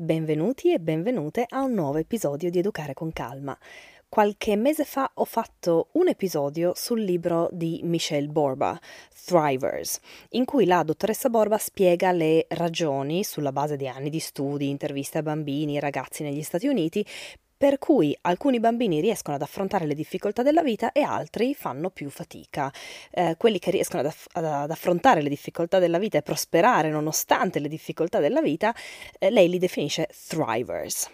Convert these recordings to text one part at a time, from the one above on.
Benvenuti e benvenute a un nuovo episodio di Educare con Calma. Qualche mese fa ho fatto un episodio sul libro di Michelle Borba, Thrivers, in cui la dottoressa Borba spiega le ragioni, sulla base di anni di studi, interviste a bambini e ragazzi negli Stati Uniti, per cui alcuni bambini riescono ad affrontare le difficoltà della vita e altri fanno più fatica. Eh, quelli che riescono ad, aff- ad, affrontare le difficoltà della vita e prosperare nonostante le difficoltà della vita, eh, lei li definisce thrivers.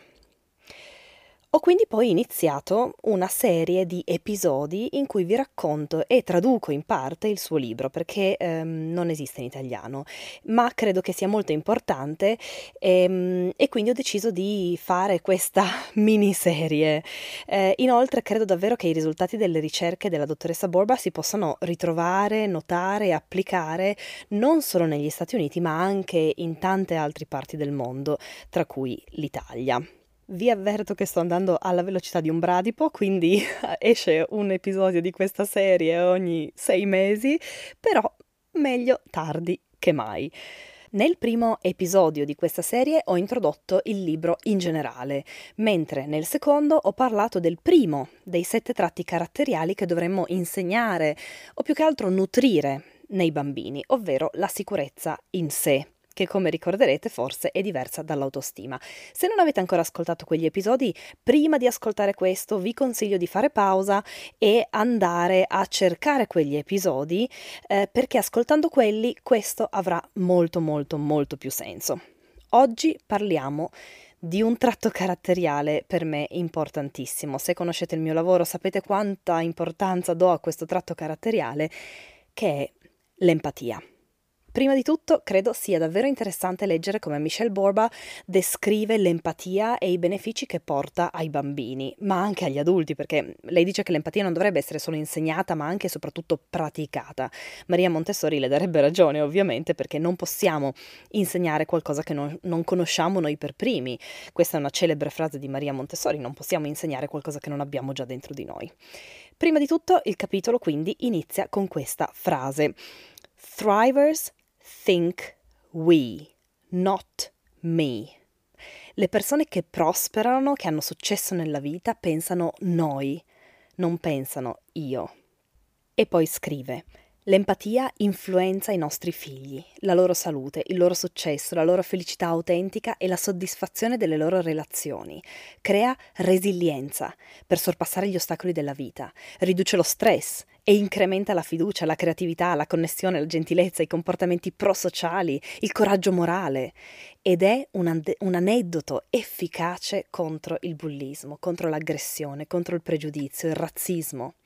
Ho quindi poi iniziato una serie di episodi in cui vi racconto e traduco in parte il suo libro perché ehm, non esiste in italiano, ma credo che sia molto importante ehm, e quindi ho deciso di fare questa miniserie. Eh, inoltre credo davvero che i risultati delle ricerche della dottoressa Borba si possano ritrovare, notare e applicare non solo negli Stati Uniti ma anche in tante altre parti del mondo, tra cui l'Italia. Vi avverto che sto andando alla velocità di un bradipo, quindi esce un episodio di questa serie ogni sei mesi, però meglio tardi che mai. Nel primo episodio di questa serie ho introdotto il libro in generale, mentre nel secondo ho parlato del primo dei sette tratti caratteriali che dovremmo insegnare o più che altro nutrire nei bambini, ovvero la sicurezza in sé che come ricorderete forse è diversa dall'autostima. Se non avete ancora ascoltato quegli episodi, prima di ascoltare questo vi consiglio di fare pausa e andare a cercare quegli episodi eh, perché ascoltando quelli questo avrà molto molto molto più senso. Oggi parliamo di un tratto caratteriale per me importantissimo. Se conoscete il mio lavoro sapete quanta importanza do a questo tratto caratteriale che è l'empatia. Prima di tutto, credo sia davvero interessante leggere come Michelle Borba descrive l'empatia e i benefici che porta ai bambini, ma anche agli adulti, perché lei dice che l'empatia non dovrebbe essere solo insegnata, ma anche e soprattutto praticata. Maria Montessori le darebbe ragione, ovviamente, perché non possiamo insegnare qualcosa che non, non conosciamo noi per primi. Questa è una celebre frase di Maria Montessori, non possiamo insegnare qualcosa che non abbiamo già dentro di noi. Prima di tutto, il capitolo quindi inizia con questa frase. Thrivers think we, not me. Le persone che prosperano, che hanno successo nella vita, pensano noi, non pensano io. E poi scrive, L'empatia influenza i nostri figli, la loro salute, il loro successo, la loro felicità autentica e la soddisfazione delle loro relazioni. Crea resilienza per sorpassare gli ostacoli della vita, riduce lo stress e incrementa la fiducia, la creatività, la connessione, la gentilezza, i comportamenti prosociali, il coraggio morale ed è un, ande- un aneddoto efficace contro il bullismo, contro l'aggressione, contro il pregiudizio, il razzismo.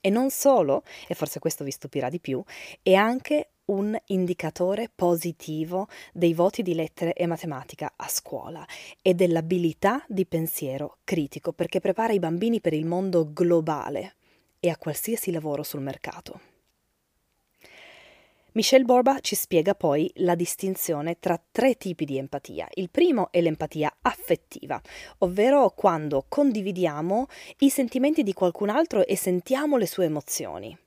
E non solo, e forse questo vi stupirà di più, è anche un indicatore positivo dei voti di lettere e matematica a scuola e dell'abilità di pensiero critico perché prepara i bambini per il mondo globale e a qualsiasi lavoro sul mercato. Michelle Borba ci spiega poi la distinzione tra tre tipi di empatia. Il primo è l'empatia affettiva, ovvero quando condividiamo i sentimenti di qualcun altro e sentiamo le sue emozioni.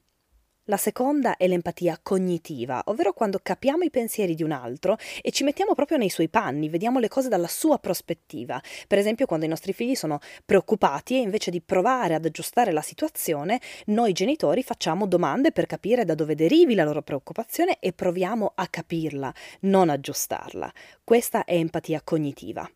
La seconda è l'empatia cognitiva, ovvero quando capiamo i pensieri di un altro e ci mettiamo proprio nei suoi panni, vediamo le cose dalla sua prospettiva. Per esempio, quando i nostri figli sono preoccupati e invece di provare ad aggiustare la situazione, noi genitori facciamo domande per capire da dove derivi la loro preoccupazione e proviamo a capirla, non aggiustarla. Questa è empatia cognitiva.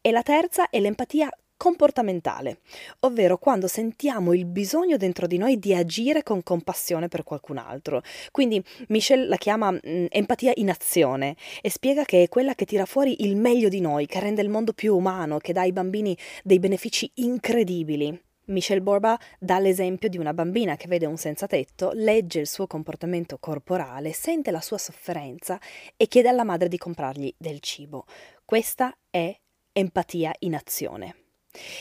E la terza è l'empatia comportamentale, ovvero quando sentiamo il bisogno dentro di noi di agire con compassione per qualcun altro. Quindi Michel la chiama mh, mm, empatia in azione e spiega che è quella che tira fuori il meglio di noi, che rende il mondo più umano, che dà ai bambini dei benefici incredibili. Michelle Borba dà l'esempio di una bambina che vede un senza tetto, legge il suo comportamento corporale, sente la sua sofferenza e chiede alla madre di comprargli del cibo. Questa è empatia in azione.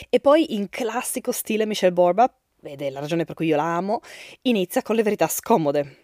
E poi, in classico stile Michelle Borba, ed è la ragione per cui io la amo, inizia con le verità scomode.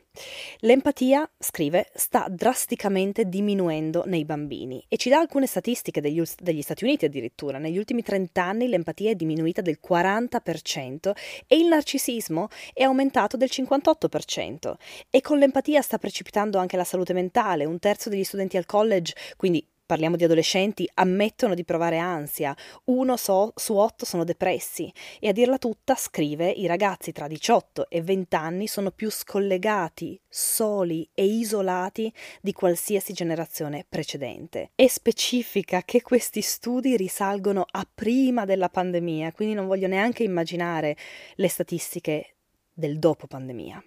L'empatia, scrive, sta drasticamente diminuendo nei bambini e ci dà alcune statistiche degli, degli, Stati Uniti addirittura. Negli ultimi 30 anni l'empatia è diminuita del 40% e il narcisismo è aumentato del 58%. E con l'empatia sta precipitando anche la salute mentale. Un terzo degli studenti al college, quindi parliamo di adolescenti, ammettono di provare ansia, uno so, su otto sono depressi e a dirla tutta scrive i ragazzi tra 18 e 20 anni sono più scollegati, soli e isolati di qualsiasi generazione precedente. E specifica che questi studi risalgono a prima della pandemia, quindi non voglio neanche immaginare le statistiche del dopo pandemia.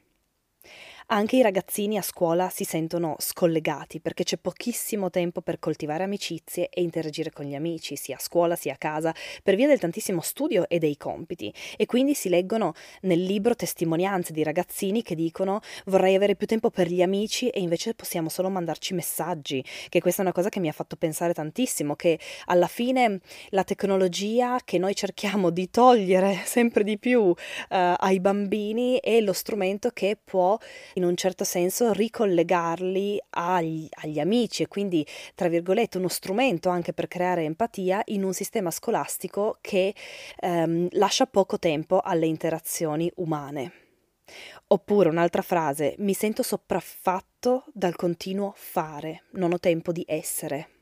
Anche i ragazzini a scuola si sentono scollegati perché c'è pochissimo tempo per coltivare amicizie e interagire con gli amici, sia a scuola sia a casa, per via del tantissimo studio e dei compiti. E quindi si leggono nel libro testimonianze di ragazzini che dicono vorrei avere più tempo per gli amici e invece possiamo solo mandarci messaggi, che questa è una cosa che mi ha fatto pensare tantissimo, che alla fine la tecnologia che noi cerchiamo di togliere sempre di più uh, ai bambini è lo strumento che può in un certo senso ricollegarli agli, agli amici e quindi, tra virgolette, uno strumento anche per creare empatia in un sistema scolastico che ehm, lascia poco tempo alle interazioni umane. Oppure un'altra frase, mi sento sopraffatto dal continuo fare, non ho tempo di essere.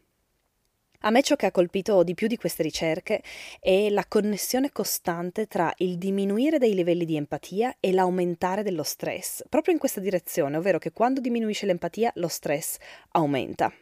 A me ciò che ha colpito di più di queste ricerche è la connessione costante tra il diminuire dei livelli di empatia e l'aumentare dello stress, proprio in questa direzione, ovvero che quando diminuisce l'empatia lo stress aumenta.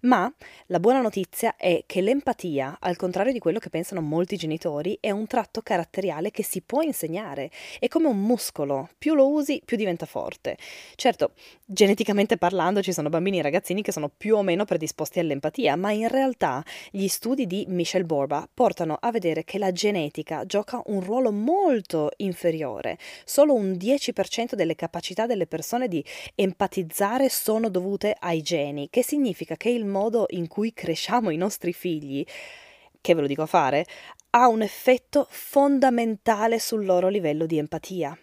Ma la buona notizia è che l'empatia, al contrario di quello che pensano molti genitori, è un tratto caratteriale che si può insegnare. È come un muscolo, più lo usi, più diventa forte. Certo, geneticamente parlando ci sono bambini e ragazzini che sono più o meno predisposti all'empatia, ma in realtà gli studi di Michelle Borba portano a vedere che la genetica gioca un ruolo molto inferiore. Solo un 10% delle capacità delle persone di empatizzare sono dovute ai geni, che significa che il modo in cui cresciamo i nostri figli, che ve lo dico a fare, ha un effetto fondamentale sul loro livello di empatia.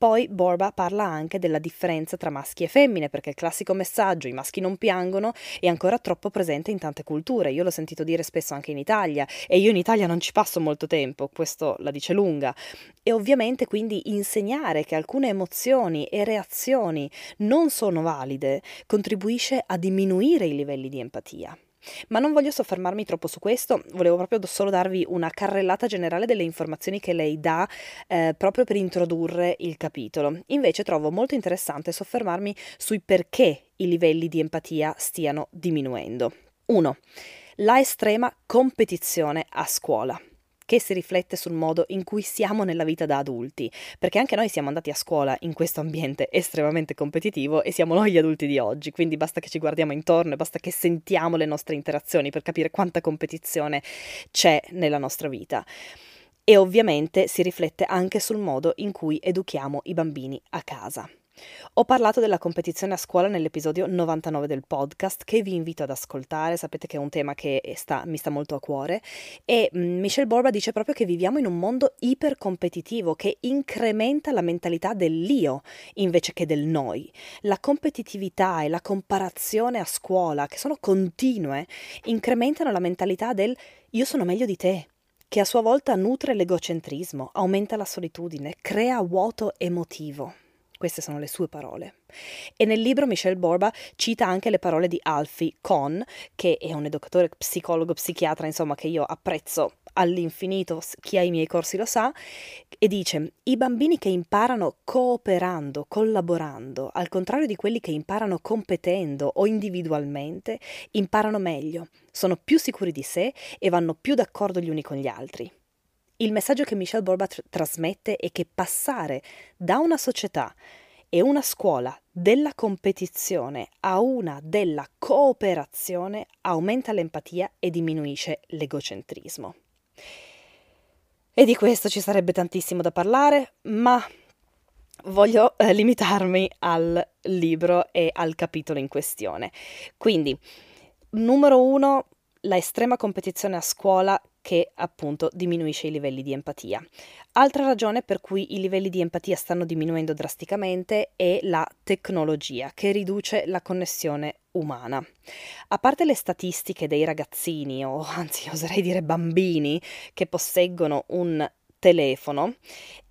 Poi Borba parla anche della differenza tra maschi e femmine, perché il classico messaggio i maschi non piangono è ancora troppo presente in tante culture. Io l'ho sentito dire spesso anche in Italia e io in Italia non ci passo molto tempo, questo la dice lunga. E ovviamente quindi insegnare che alcune emozioni e reazioni non sono valide contribuisce a diminuire i livelli di empatia. Ma non voglio soffermarmi troppo su questo, volevo proprio solo darvi una carrellata generale delle informazioni che lei dà eh, proprio per introdurre il capitolo. Invece trovo molto interessante soffermarmi sui perché i livelli di empatia stiano diminuendo. 1. La estrema competizione a scuola che si riflette sul modo in cui siamo nella vita da adulti, perché anche noi siamo andati a scuola in questo ambiente estremamente competitivo e siamo noi gli adulti di oggi, quindi basta che ci guardiamo intorno e basta che sentiamo le nostre interazioni per capire quanta competizione c'è nella nostra vita e ovviamente si riflette anche sul modo in cui educhiamo i bambini a casa. Ho parlato della competizione a scuola nell'episodio 99 del podcast che vi invito ad ascoltare, sapete che è un tema che sta, mi sta molto a cuore e mm, Michelle Borba dice proprio che viviamo in un mondo ipercompetitivo che incrementa la mentalità dell'io invece che del noi. La competitività e la comparazione a scuola, che sono continue, incrementano la mentalità del io sono meglio di te, che a sua volta nutre l'egocentrismo, aumenta la solitudine, crea vuoto emotivo. Queste sono le sue parole. E nel libro Michelle Borba cita anche le parole di Alfie Kohn, che è un educatore psicologo, psichiatra, insomma, che io apprezzo all'infinito, chi ha i miei corsi lo sa, e dice: I bambini che imparano cooperando, collaborando, al contrario di quelli che imparano competendo o individualmente, imparano meglio, sono più sicuri di sé e vanno più d'accordo gli uni con gli altri. Il messaggio che Michelle Borba tr- trasmette è che passare da una società e una scuola della competizione a una della cooperazione aumenta l'empatia e diminuisce l'egocentrismo. E di questo ci sarebbe tantissimo da parlare, ma voglio eh, limitarmi al libro e al capitolo in questione. Quindi, numero uno, la estrema competizione a scuola che appunto diminuisce i livelli di empatia. Altra ragione per cui i livelli di empatia stanno diminuendo drasticamente è la tecnologia che riduce la connessione umana. A parte le statistiche dei ragazzini, o anzi oserei dire bambini, che posseggono un telefono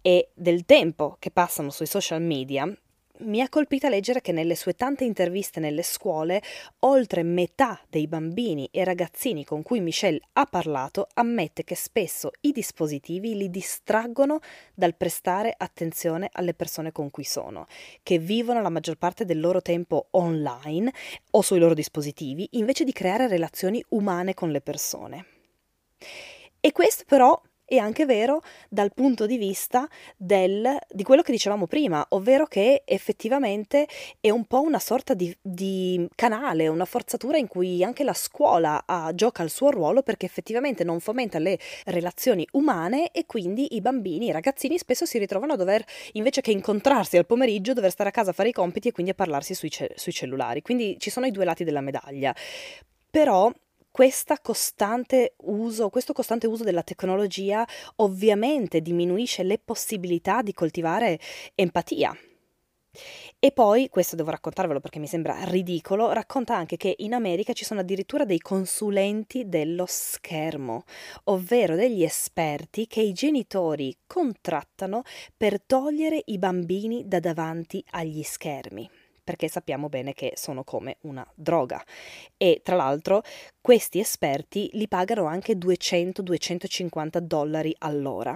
e del tempo che passano sui social media, mi ha colpita leggere che nelle sue tante interviste nelle scuole, oltre metà dei bambini e ragazzini con cui Michelle ha parlato ammette che spesso i dispositivi li distraggono dal prestare attenzione alle persone con cui sono, che vivono la maggior parte del loro tempo online o sui loro dispositivi invece di creare relazioni umane con le persone. E questo però è anche vero dal punto di vista del, di quello che dicevamo prima, ovvero che effettivamente è un po' una sorta di, di canale, una forzatura in cui anche la scuola ha, gioca il suo ruolo perché effettivamente non fomenta le relazioni umane e quindi i bambini, i ragazzini spesso si ritrovano a dover, invece che incontrarsi al pomeriggio, dover stare a casa a fare i compiti e quindi a parlarsi sui, ce- sui cellulari. Quindi ci sono i due lati della medaglia. Però costante uso, questo costante uso della tecnologia ovviamente diminuisce le possibilità di coltivare empatia. E poi, questo devo raccontarvelo perché mi sembra ridicolo, racconta anche che in America ci sono addirittura dei consulenti dello schermo, ovvero degli esperti che i genitori contrattano per togliere i bambini da davanti agli schermi perché sappiamo bene che sono come una droga. E tra l'altro questi esperti li pagano anche 200-250 dollari all'ora.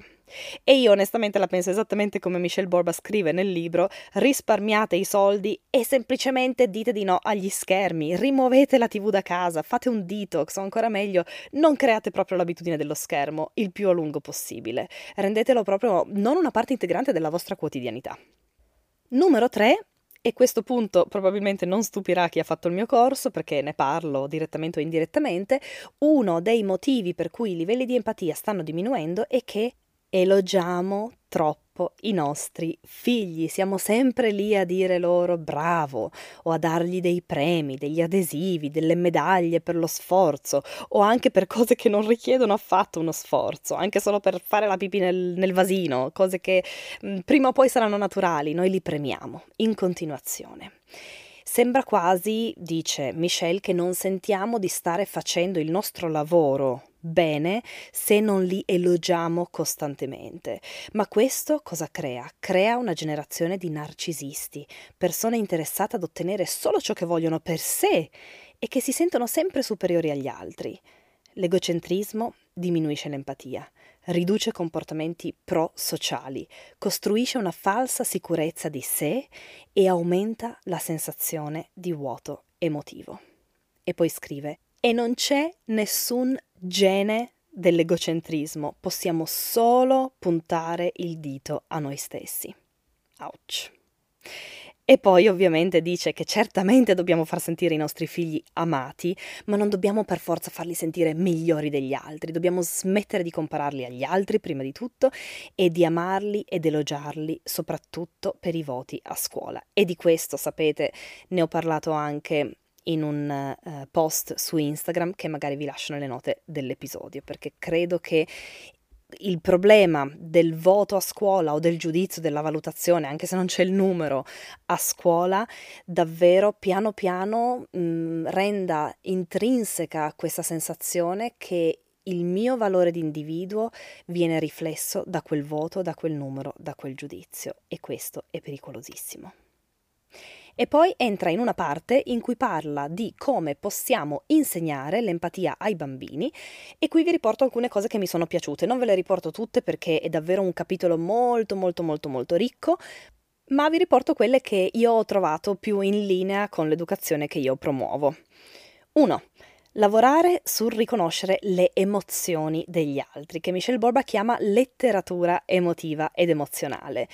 E io onestamente la penso esattamente come Michelle Borba scrive nel libro, risparmiate i soldi e semplicemente dite di no agli schermi, rimuovete la tv da casa, fate un detox o ancora meglio, non create proprio l'abitudine dello schermo il più a lungo possibile, rendetelo proprio non una parte integrante della vostra quotidianità. Numero 3, e questo punto probabilmente non stupirà chi ha fatto il mio corso perché ne parlo direttamente o indirettamente, uno dei motivi per cui i livelli di empatia stanno diminuendo è che elogiamo troppo i nostri figli, siamo sempre lì a dire loro bravo o a dargli dei premi, degli adesivi, delle medaglie per lo sforzo o anche per cose che non richiedono affatto uno sforzo, anche solo per fare la pipì nel, nel vasino, cose che mh, mm, prima o poi saranno naturali, noi li premiamo in continuazione. Sembra quasi, dice Michelle, che non sentiamo di stare facendo il nostro lavoro bene se non li elogiamo costantemente. Ma questo cosa crea? Crea una generazione di narcisisti, persone interessate ad ottenere solo ciò che vogliono per sé e che si sentono sempre superiori agli altri. L'egocentrismo diminuisce l'empatia, riduce comportamenti pro-sociali, costruisce una falsa sicurezza di sé e aumenta la sensazione di vuoto emotivo. E poi scrive: E non c'è nessun gene dell'egocentrismo, possiamo solo puntare il dito a noi stessi. Ouch. E poi ovviamente dice che certamente dobbiamo far sentire i nostri figli amati, ma non dobbiamo per forza farli sentire migliori degli altri, dobbiamo smettere di compararli agli altri prima di tutto e di amarli ed elogiarli soprattutto per i voti a scuola. E di questo, sapete, ne ho parlato anche in un uh, post su Instagram che magari vi lascio nelle note dell'episodio, perché credo che il problema del voto a scuola o del giudizio, della valutazione, anche se non c'è il numero a scuola, davvero piano piano mh, renda intrinseca questa sensazione che il mio valore di individuo viene riflesso da quel voto, da quel numero, da quel giudizio. E questo è pericolosissimo e poi entra in una parte in cui parla di come possiamo insegnare l'empatia ai bambini e qui vi riporto alcune cose che mi sono piaciute. Non ve le riporto tutte perché è davvero un capitolo molto molto molto molto ricco, ma vi riporto quelle che io ho trovato più in linea con l'educazione che io promuovo. 1. Lavorare sul riconoscere le emozioni degli altri, che Michelle Borba chiama letteratura emotiva ed emozionale.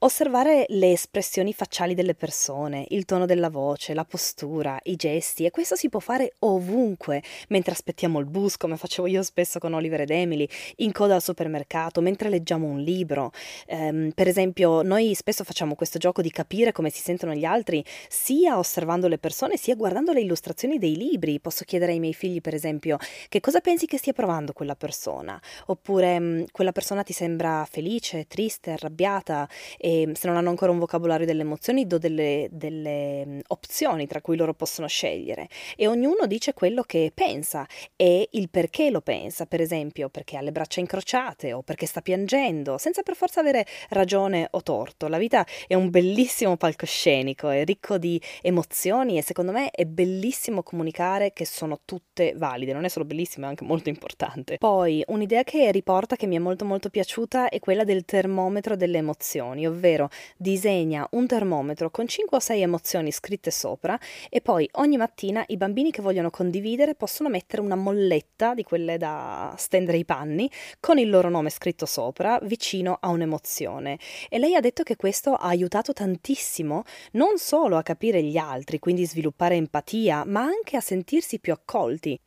Osservare le espressioni facciali delle persone, il tono della voce, la postura, i gesti, e questo si può fare ovunque, mentre aspettiamo il bus, come facevo io spesso con Oliver ed Emily, in coda al supermercato, mentre leggiamo un libro. Um, per esempio, noi spesso facciamo questo gioco di capire come si sentono gli altri, sia osservando le persone, sia guardando le illustrazioni dei libri. Posso chiedere ai miei figli, per esempio, che cosa pensi che stia provando quella persona? Oppure mh, quella persona ti sembra felice, triste, arrabbiata e se non hanno ancora un vocabolario delle emozioni do delle, delle mh, opzioni tra cui loro possono scegliere e ognuno dice quello che pensa e il perché lo pensa, per esempio perché ha le braccia incrociate o perché sta piangendo, senza per forza avere ragione o torto. La vita è un bellissimo palcoscenico, è ricco di emozioni e secondo me è bellissimo comunicare che sono tutte valide, non è solo bellissimo, è anche molto importante. Poi un'idea che riporta che mi è molto molto piaciuta è quella del termometro delle emozioni, ovvero disegna un termometro con 5 o 6 emozioni scritte sopra e poi ogni mattina i bambini che vogliono condividere possono mettere una molletta di quelle da stendere i panni con il loro nome scritto sopra vicino a un'emozione e lei ha detto che questo ha aiutato tantissimo non solo a capire gli altri, quindi sviluppare empatia, ma anche a sentirsi più accolti,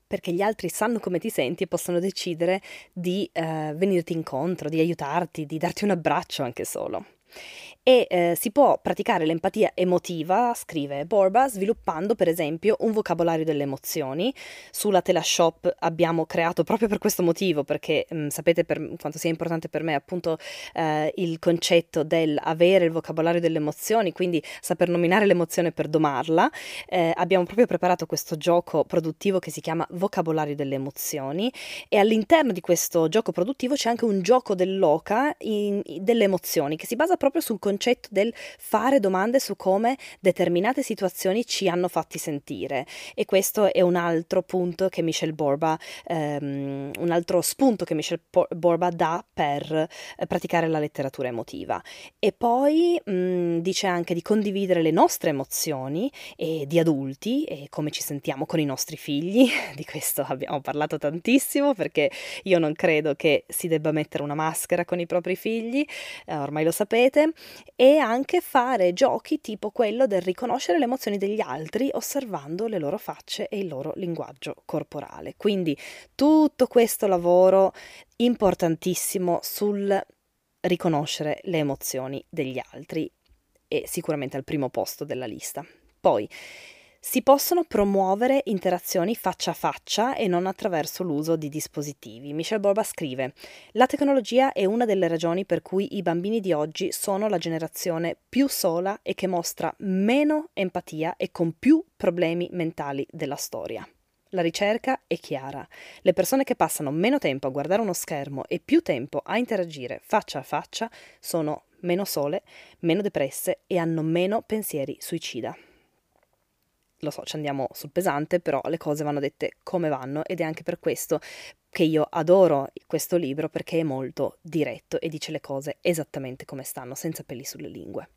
perché gli altri sanno come ti senti e possono decidere di eh, venirti incontro, di aiutarti, di darti un abbraccio anche solo e eh, si può praticare l'empatia emotiva, scrive Borba, sviluppando per esempio un vocabolario delle emozioni. Sulla Tela Shop abbiamo creato proprio per questo motivo, perché mh, mm, sapete per, quanto sia importante per me appunto eh, il concetto dell'avere il vocabolario delle emozioni, quindi saper nominare l'emozione per domarla. Eh, abbiamo proprio preparato questo gioco produttivo che si chiama Vocabolario delle emozioni e all'interno di questo gioco produttivo c'è anche un gioco dell'oca in, delle emozioni che si basa proprio sul concetto concetto del fare domande su come determinate situazioni ci hanno fatti sentire. E questo è un altro punto che Michelle Borba, ehm, un altro spunto che Michelle Borba dà per eh, praticare la letteratura emotiva. E poi mh, mm, dice anche di condividere le nostre emozioni e di adulti e come ci sentiamo con i nostri figli, di questo abbiamo parlato tantissimo perché io non credo che si debba mettere una maschera con i propri figli, eh, ormai lo sapete, e anche fare giochi tipo quello del riconoscere le emozioni degli altri osservando le loro facce e il loro linguaggio corporale. Quindi tutto questo lavoro importantissimo sul riconoscere le emozioni degli altri è sicuramente al primo posto della lista. Poi si possono promuovere interazioni faccia a faccia e non attraverso l'uso di dispositivi. Michelle Borba scrive: La tecnologia è una delle ragioni per cui i bambini di oggi sono la generazione più sola e che mostra meno empatia e con più problemi mentali della storia. La ricerca è chiara. Le persone che passano meno tempo a guardare uno schermo e più tempo a interagire faccia a faccia sono meno sole, meno depresse e hanno meno pensieri suicida lo so, ci andiamo sul pesante, però le cose vanno dette come vanno ed è anche per questo che io adoro questo libro perché è molto diretto e dice le cose esattamente come stanno, senza peli sulle lingue.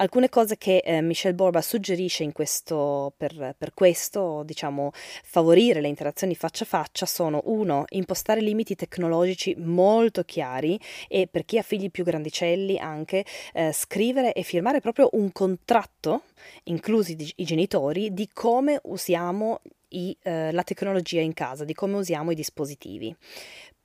Alcune cose che eh, Michelle Borba suggerisce questo, per, per, questo, diciamo, favorire le interazioni faccia a faccia sono uno, impostare limiti tecnologici molto chiari e per chi ha figli più grandicelli anche eh, scrivere e firmare proprio un contratto, inclusi i genitori, di come usiamo i, eh, la tecnologia in casa, di come usiamo i dispositivi.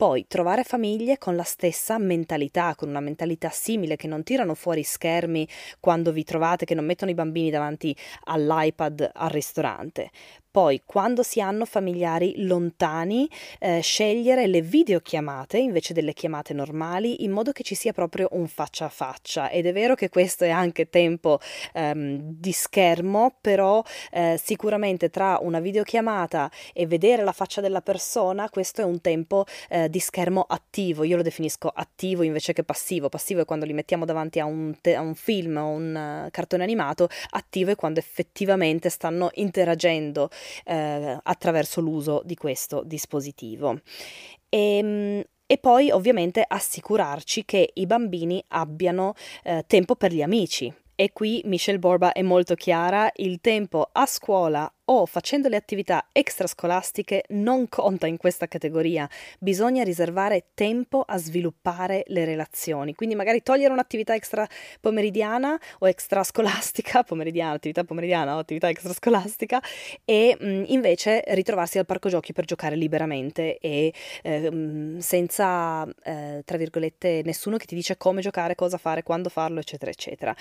Poi trovare famiglie con la stessa mentalità, con una mentalità simile, che non tirano fuori schermi quando vi trovate, che non mettono i bambini davanti all'iPad al ristorante. Poi, quando si hanno familiari lontani, eh, scegliere le videochiamate invece delle chiamate normali in modo che ci sia proprio un faccia a faccia. Ed è vero che questo è anche tempo ehm, di schermo, però eh, sicuramente tra una videochiamata e vedere la faccia della persona, questo è un tempo eh, di schermo attivo. Io lo definisco attivo invece che passivo. Passivo è quando li mettiamo davanti a un, te- a un film o un uh, cartone animato, attivo è quando effettivamente stanno interagendo eh, attraverso l'uso di questo dispositivo. E, ehm, e poi ovviamente assicurarci che i bambini abbiano eh, tempo per gli amici. E qui Michelle Borba è molto chiara, il tempo a scuola o facendo le attività extrascolastiche non conta in questa categoria, bisogna riservare tempo a sviluppare le relazioni, quindi magari togliere un'attività extra pomeridiana o extrascolastica, pomeridiana, attività pomeridiana o attività extrascolastica e mh, invece ritrovarsi al parco giochi per giocare liberamente e eh, senza, eh, tra virgolette, nessuno che ti dice come giocare, cosa fare, quando farlo, eccetera, eccetera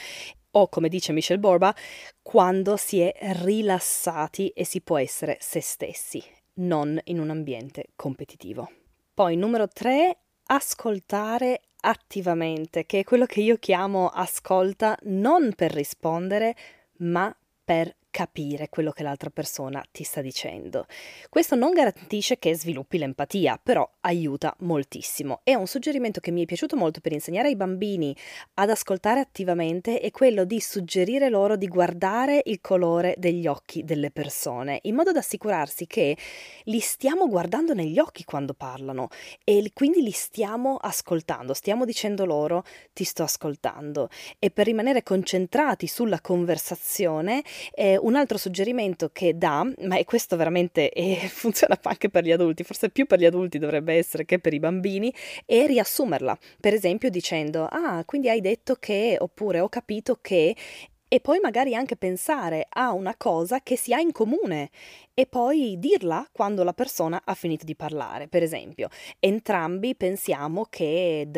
o come dice Michelle Borba, quando si è rilassati e si può essere se stessi. non in un ambiente competitivo. Poi numero 3, ascoltare attivamente, che è quello che io chiamo ascolta non per rispondere, ma per capire quello che l'altra persona ti sta dicendo. Questo non garantisce che sviluppi l'empatia, però aiuta moltissimo. E un suggerimento che mi è piaciuto molto per insegnare ai bambini ad ascoltare attivamente è quello di suggerire loro di guardare il colore degli occhi delle persone, in modo da assicurarsi che li stiamo guardando negli occhi quando parlano e quindi li stiamo ascoltando, stiamo dicendo loro ti sto ascoltando. E per rimanere concentrati sulla conversazione, eh, un altro suggerimento che dà, ma è questo veramente è, funziona anche per gli adulti, forse più per gli adulti dovrebbe essere che per i bambini, è riassumerla. Per esempio dicendo, ah, quindi hai detto che, oppure ho capito che, e poi magari anche pensare a una cosa che si ha in comune e poi dirla quando la persona ha finito di parlare. Per esempio, entrambi pensiamo che...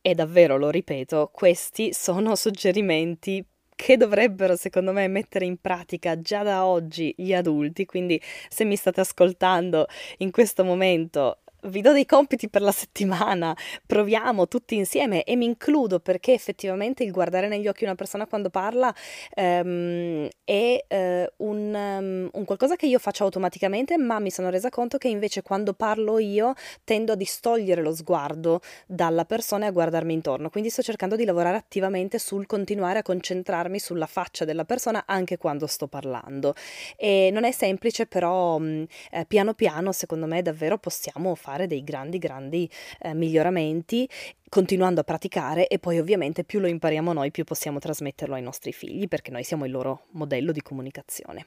E davvero, lo ripeto, questi sono suggerimenti che dovrebbero secondo me mettere in pratica già da oggi gli adulti, quindi se mi state ascoltando in questo momento vi do dei compiti per la settimana, proviamo tutti insieme e mi includo perché effettivamente il guardare negli occhi una persona quando parla um, è uh, un, um, un, qualcosa che io faccio automaticamente, ma mi sono resa conto che invece quando parlo io tendo a distogliere lo sguardo dalla persona e a guardarmi intorno, quindi sto cercando di lavorare attivamente sul continuare a concentrarmi sulla faccia della persona anche quando sto parlando. E non è semplice, però um, eh, piano piano secondo me davvero possiamo fare fare dei grandi, grandi eh, miglioramenti continuando a praticare e poi ovviamente più lo impariamo noi più possiamo trasmetterlo ai nostri figli perché noi siamo il loro modello di comunicazione.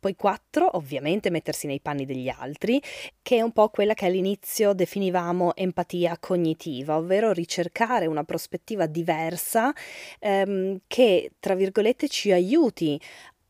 Poi quattro, ovviamente mettersi nei panni degli altri, che è un po' quella che all'inizio definivamo empatia cognitiva, ovvero ricercare una prospettiva diversa ehm, che, tra virgolette, ci aiuti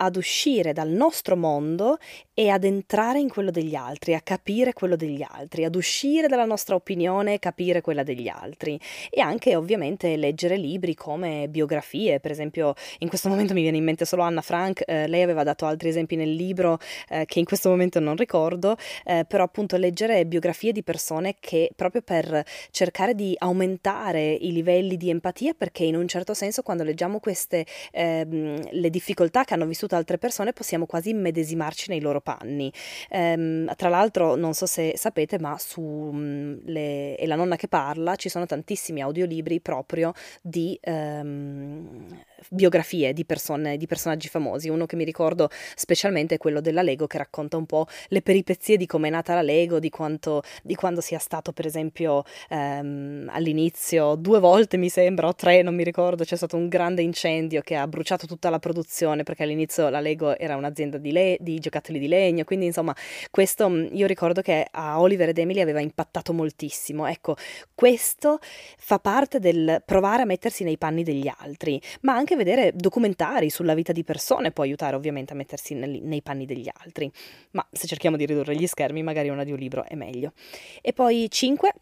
ad uscire dal nostro mondo e ad entrare in quello degli altri, a capire quello degli altri, ad uscire dalla nostra opinione e capire quella degli altri. E anche ovviamente leggere libri come biografie, per esempio in questo momento mi viene in mente solo Anna Frank, eh, lei aveva dato altri esempi nel libro eh, che in questo momento non ricordo, eh, però appunto leggere biografie di persone che proprio per cercare di aumentare i livelli di empatia perché in un certo senso quando leggiamo queste ehm, le difficoltà che hanno vissuto vissuto altre persone possiamo quasi immedesimarci nei loro panni. Ehm, tra l'altro, non so se sapete, ma su mm, le, E la nonna che parla ci sono tantissimi audiolibri proprio di ehm, biografie di, persone, di personaggi famosi. Uno che mi ricordo specialmente è quello della Lego che racconta un po' le peripezie di come è nata la Lego, di, quanto, di quando sia stato per esempio ehm, all'inizio due volte mi sembra o tre, non mi ricordo, c'è stato un grande incendio che ha bruciato tutta la produzione perché all'inizio la Lego era un'azienda di, le- di giocattoli di legno, quindi insomma questo mm, io ricordo che a Oliver ed Emily aveva impattato moltissimo. Ecco, questo fa parte del provare a mettersi nei panni degli altri, ma anche vedere documentari sulla vita di persone può aiutare ovviamente a mettersi nel, nei panni degli altri, ma se cerchiamo di ridurre gli schermi magari un audiolibro è meglio. E poi 5,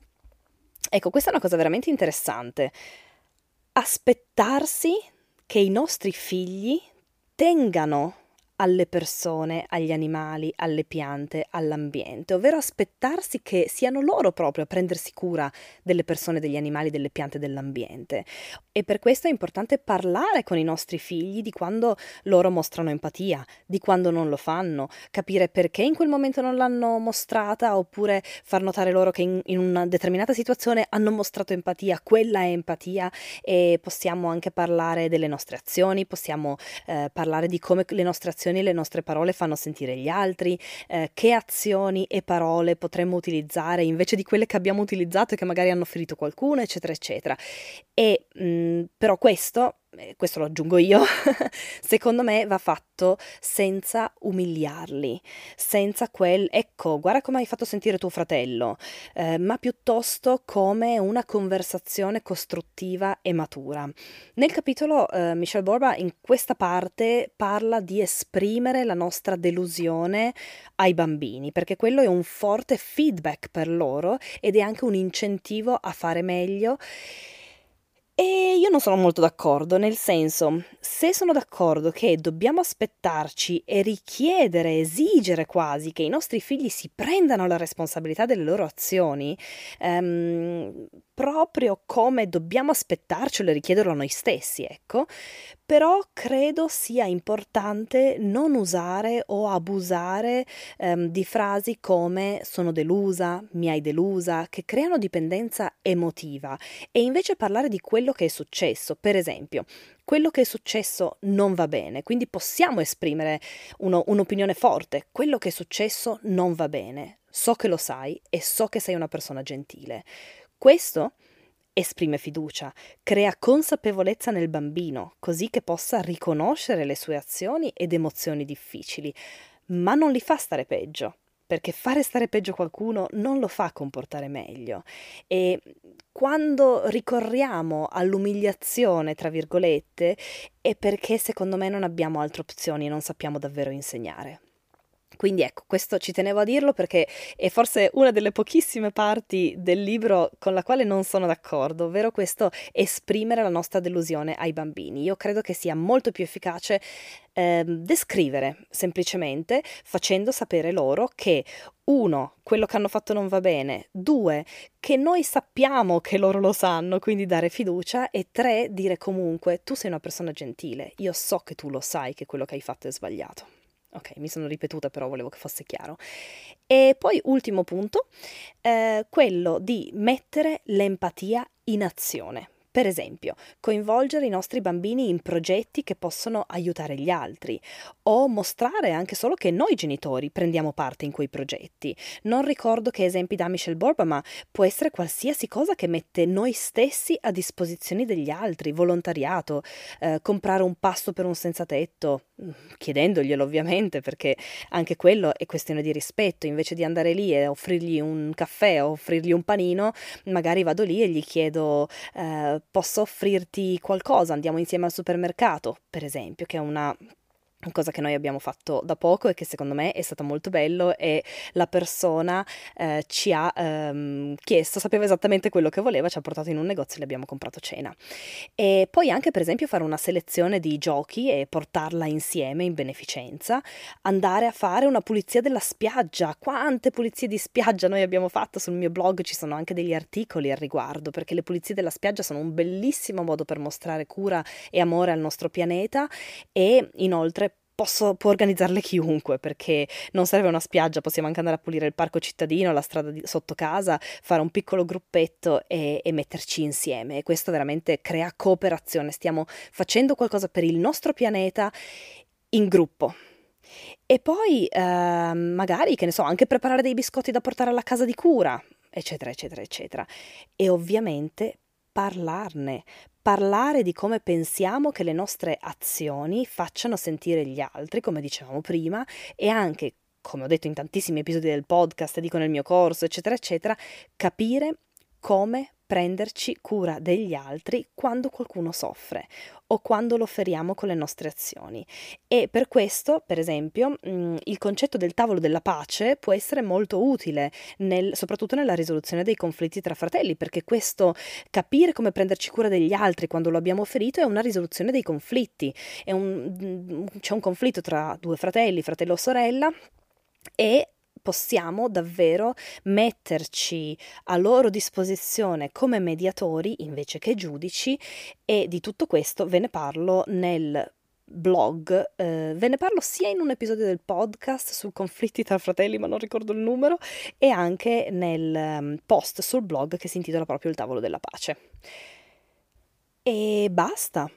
ecco questa è una cosa veramente interessante, aspettarsi che i nostri figli tengano alle persone, agli animali, alle piante, all'ambiente, ovvero aspettarsi che siano loro proprio a prendersi cura delle persone, degli animali, delle piante, dell'ambiente. E per questo è importante parlare con i nostri figli di quando loro mostrano empatia, di quando non lo fanno, capire perché in quel momento non l'hanno mostrata oppure far notare loro che in, in una determinata situazione hanno mostrato empatia, quella è empatia e possiamo anche parlare delle nostre azioni, possiamo eh, parlare di come le nostre azioni azioni le nostre parole fanno sentire gli altri, eh, che azioni e parole potremmo utilizzare invece di quelle che abbiamo utilizzato e che magari hanno ferito qualcuno, eccetera, eccetera. E mh, mm, però questo questo lo aggiungo io, secondo me va fatto senza umiliarli, senza quel ecco, guarda come hai fatto sentire tuo fratello, eh, ma piuttosto come una conversazione costruttiva e matura. Nel capitolo eh, Michelle Borba in questa parte parla di esprimere la nostra delusione ai bambini, perché quello è un forte feedback per loro ed è anche un incentivo a fare meglio E io non sono molto d'accordo, nel senso, se sono d'accordo che dobbiamo aspettarci e richiedere, esigere quasi che i nostri figli si prendano la responsabilità delle loro azioni, ehm, proprio come dobbiamo aspettarcelo e richiederlo a noi stessi, ecco, però credo sia importante non usare o abusare ehm, di frasi come sono delusa, mi hai delusa, che creano dipendenza emotiva. E invece parlare di quello che è successo. Per esempio, quello che è successo non va bene, quindi possiamo esprimere uno, un'opinione forte, quello che è successo non va bene, so che lo sai e so che sei una persona gentile. Questo esprime fiducia, crea consapevolezza nel bambino, così che possa riconoscere le sue azioni ed emozioni difficili, ma non li fa stare peggio, perché fare stare peggio qualcuno non lo fa comportare meglio. E quando ricorriamo all'umiliazione, tra virgolette, è perché secondo me non abbiamo altre opzioni e non sappiamo davvero insegnare. Quindi ecco, questo ci tenevo a dirlo perché è forse una delle pochissime parti del libro con la quale non sono d'accordo, ovvero questo esprimere la nostra delusione ai bambini. Io credo che sia molto più efficace eh, descrivere semplicemente facendo sapere loro che uno, quello che hanno fatto non va bene, due, che noi sappiamo che loro lo sanno, quindi dare fiducia e tre, dire comunque tu sei una persona gentile, io so che tu lo sai che quello che hai fatto è sbagliato. Ok, mi sono ripetuta, però volevo che fosse chiaro. E poi ultimo punto, eh, quello di mettere l'empatia in azione. Per esempio, coinvolgere i nostri bambini in progetti che possono aiutare gli altri o mostrare anche solo che noi genitori prendiamo parte in quei progetti. Non ricordo che esempi da Michelle Borba, ma può essere qualsiasi cosa che mette noi stessi a disposizione degli altri, volontariato, eh, comprare un pasto per un senza tetto, mm, chiedendoglielo ovviamente, perché anche quello è questione di rispetto, invece di andare lì e offrirgli un caffè o offrirgli un panino, magari vado lì e gli chiedo eh, posso offrirti qualcosa, andiamo insieme al supermercato, per esempio, che è una cosa che noi abbiamo fatto da poco e che secondo me è stato molto bello e la persona eh, ci ha ehm, chiesto, sapeva esattamente quello che voleva, ci ha portato in un negozio e le abbiamo comprato cena. E poi anche per esempio fare una selezione di giochi e portarla insieme in beneficenza, andare a fare una pulizia della spiaggia, quante pulizie di spiaggia noi abbiamo fatto sul mio blog, ci sono anche degli articoli al riguardo, perché le pulizie della spiaggia sono un bellissimo modo per mostrare cura e amore al nostro pianeta e inoltre posso, può organizzarle chiunque perché non serve una spiaggia, possiamo anche andare a pulire il parco cittadino, la strada di, sotto casa, fare un piccolo gruppetto e, e metterci insieme. E questo veramente crea cooperazione. Stiamo facendo qualcosa per il nostro pianeta in gruppo. E poi eh, magari, che ne so, anche preparare dei biscotti da portare alla casa di cura, eccetera, eccetera, eccetera. E ovviamente parlarne, parlare di come pensiamo che le nostre azioni facciano sentire gli altri, come dicevamo prima, e anche, come ho detto in tantissimi episodi del podcast, dico nel mio corso, eccetera, eccetera, capire come prenderci cura degli altri quando qualcuno soffre o quando lo feriamo con le nostre azioni. E per questo, per esempio, mm, il concetto del tavolo della pace può essere molto utile, nel, soprattutto nella risoluzione dei conflitti tra fratelli, perché questo capire come prenderci cura degli altri quando lo abbiamo ferito è una risoluzione dei conflitti. Un, mm, c'è un conflitto tra due fratelli, fratello o sorella, e possiamo davvero metterci a loro disposizione come mediatori invece che giudici e di tutto questo ve ne parlo nel blog, eh, ve ne parlo sia in un episodio del podcast su conflitti tra fratelli, ma non ricordo il numero, e anche nel um, post sul blog che si intitola proprio Il tavolo della pace. E basta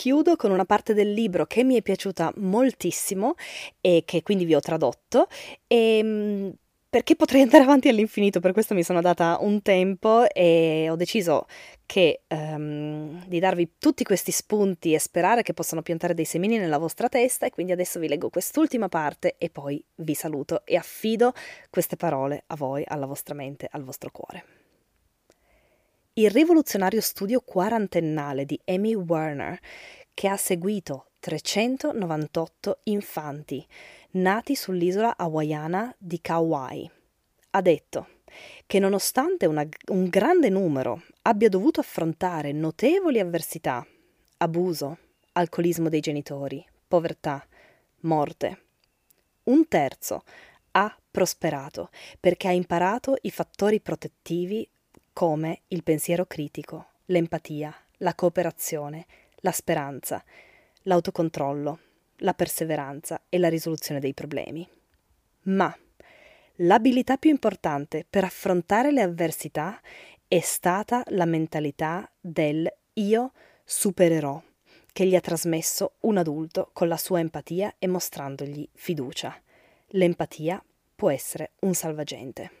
chiudo con una parte del libro che mi è piaciuta moltissimo e che quindi vi ho tradotto e ehm, perché potrei andare avanti all'infinito, per questo mi sono data un tempo e ho deciso che, um, di darvi tutti questi spunti e sperare che possano piantare dei semini nella vostra testa e quindi adesso vi leggo quest'ultima parte e poi vi saluto e affido queste parole a voi, alla vostra mente, al vostro cuore. Il rivoluzionario studio quarantennale di Amy Werner, che ha seguito 398 infanti nati sull'isola hawaiana di Kauai, ha detto che nonostante una, un grande numero abbia dovuto affrontare notevoli avversità, abuso, alcolismo dei genitori, povertà, morte, un terzo ha prosperato perché ha imparato i fattori protettivi come il pensiero critico, l'empatia, la cooperazione, la speranza, l'autocontrollo, la perseveranza e la risoluzione dei problemi. Ma l'abilità più importante per affrontare le avversità è stata la mentalità del io supererò, che gli ha trasmesso un adulto con la sua empatia e mostrandogli fiducia. L'empatia può essere un salvagente.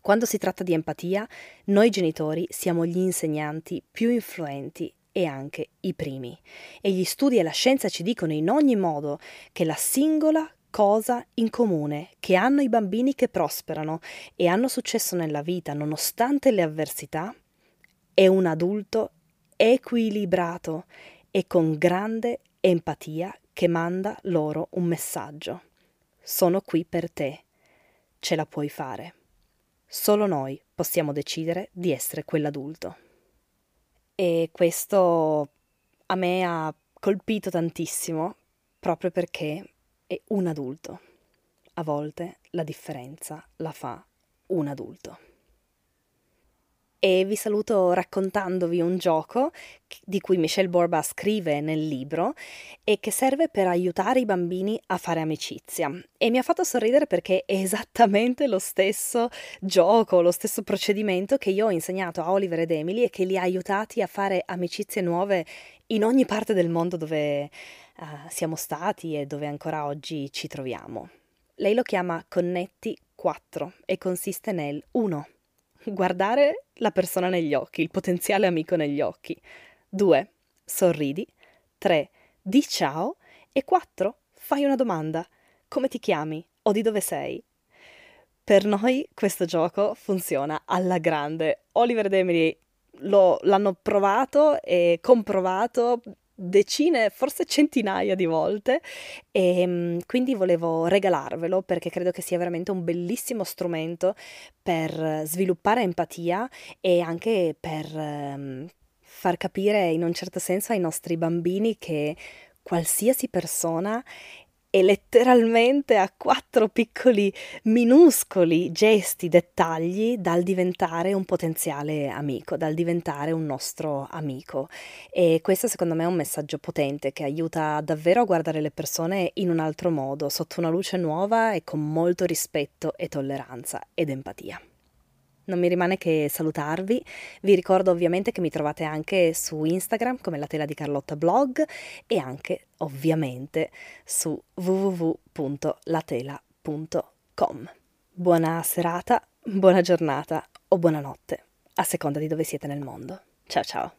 Quando si tratta di empatia, noi genitori siamo gli insegnanti più influenti e anche i primi. E gli studi e la scienza ci dicono in ogni modo che la singola cosa in comune che hanno i bambini che prosperano e hanno successo nella vita nonostante le avversità è un adulto equilibrato e con grande empatia che manda loro un messaggio. Sono qui per te. Ce la puoi fare. Solo noi possiamo decidere di essere quell'adulto. E questo a me ha colpito tantissimo proprio perché è un adulto. A volte la differenza la fa un adulto. E vi saluto raccontandovi un gioco di cui Michelle Borba scrive nel libro e che serve per aiutare i bambini a fare amicizia. E mi ha fatto sorridere perché è esattamente lo stesso gioco, lo stesso procedimento che io ho insegnato a Oliver ed Emily e che li ha aiutati a fare amicizie nuove in ogni parte del mondo dove uh, siamo stati e dove ancora oggi ci troviamo. Lei lo chiama Connetti 4 e consiste nel 1 guardare la persona negli occhi, il potenziale amico negli occhi. 2. Sorridi. 3. Di ciao. E 4. Fai una domanda. Come ti chiami? O di dove sei? Per noi questo gioco funziona alla grande. Oliver ed Emily lo, l'hanno provato e comprovato decine, forse centinaia di volte. E mm, quindi volevo regalarvelo perché credo che sia veramente un bellissimo strumento per sviluppare empatia e anche per um, far capire in un certo senso ai nostri bambini che qualsiasi persona e letteralmente a quattro piccoli, minuscoli gesti, dettagli dal diventare un potenziale amico, dal diventare un nostro amico. E questo secondo me è un messaggio potente che aiuta davvero a guardare le persone in un altro modo, sotto una luce nuova e con molto rispetto e tolleranza ed empatia. Non mi rimane che salutarvi. Vi ricordo ovviamente che mi trovate anche su Instagram come la tela di Carlotta blog e anche ovviamente su www.latela.com. Buona serata, buona giornata o buonanotte, a seconda di dove siete nel mondo. Ciao ciao.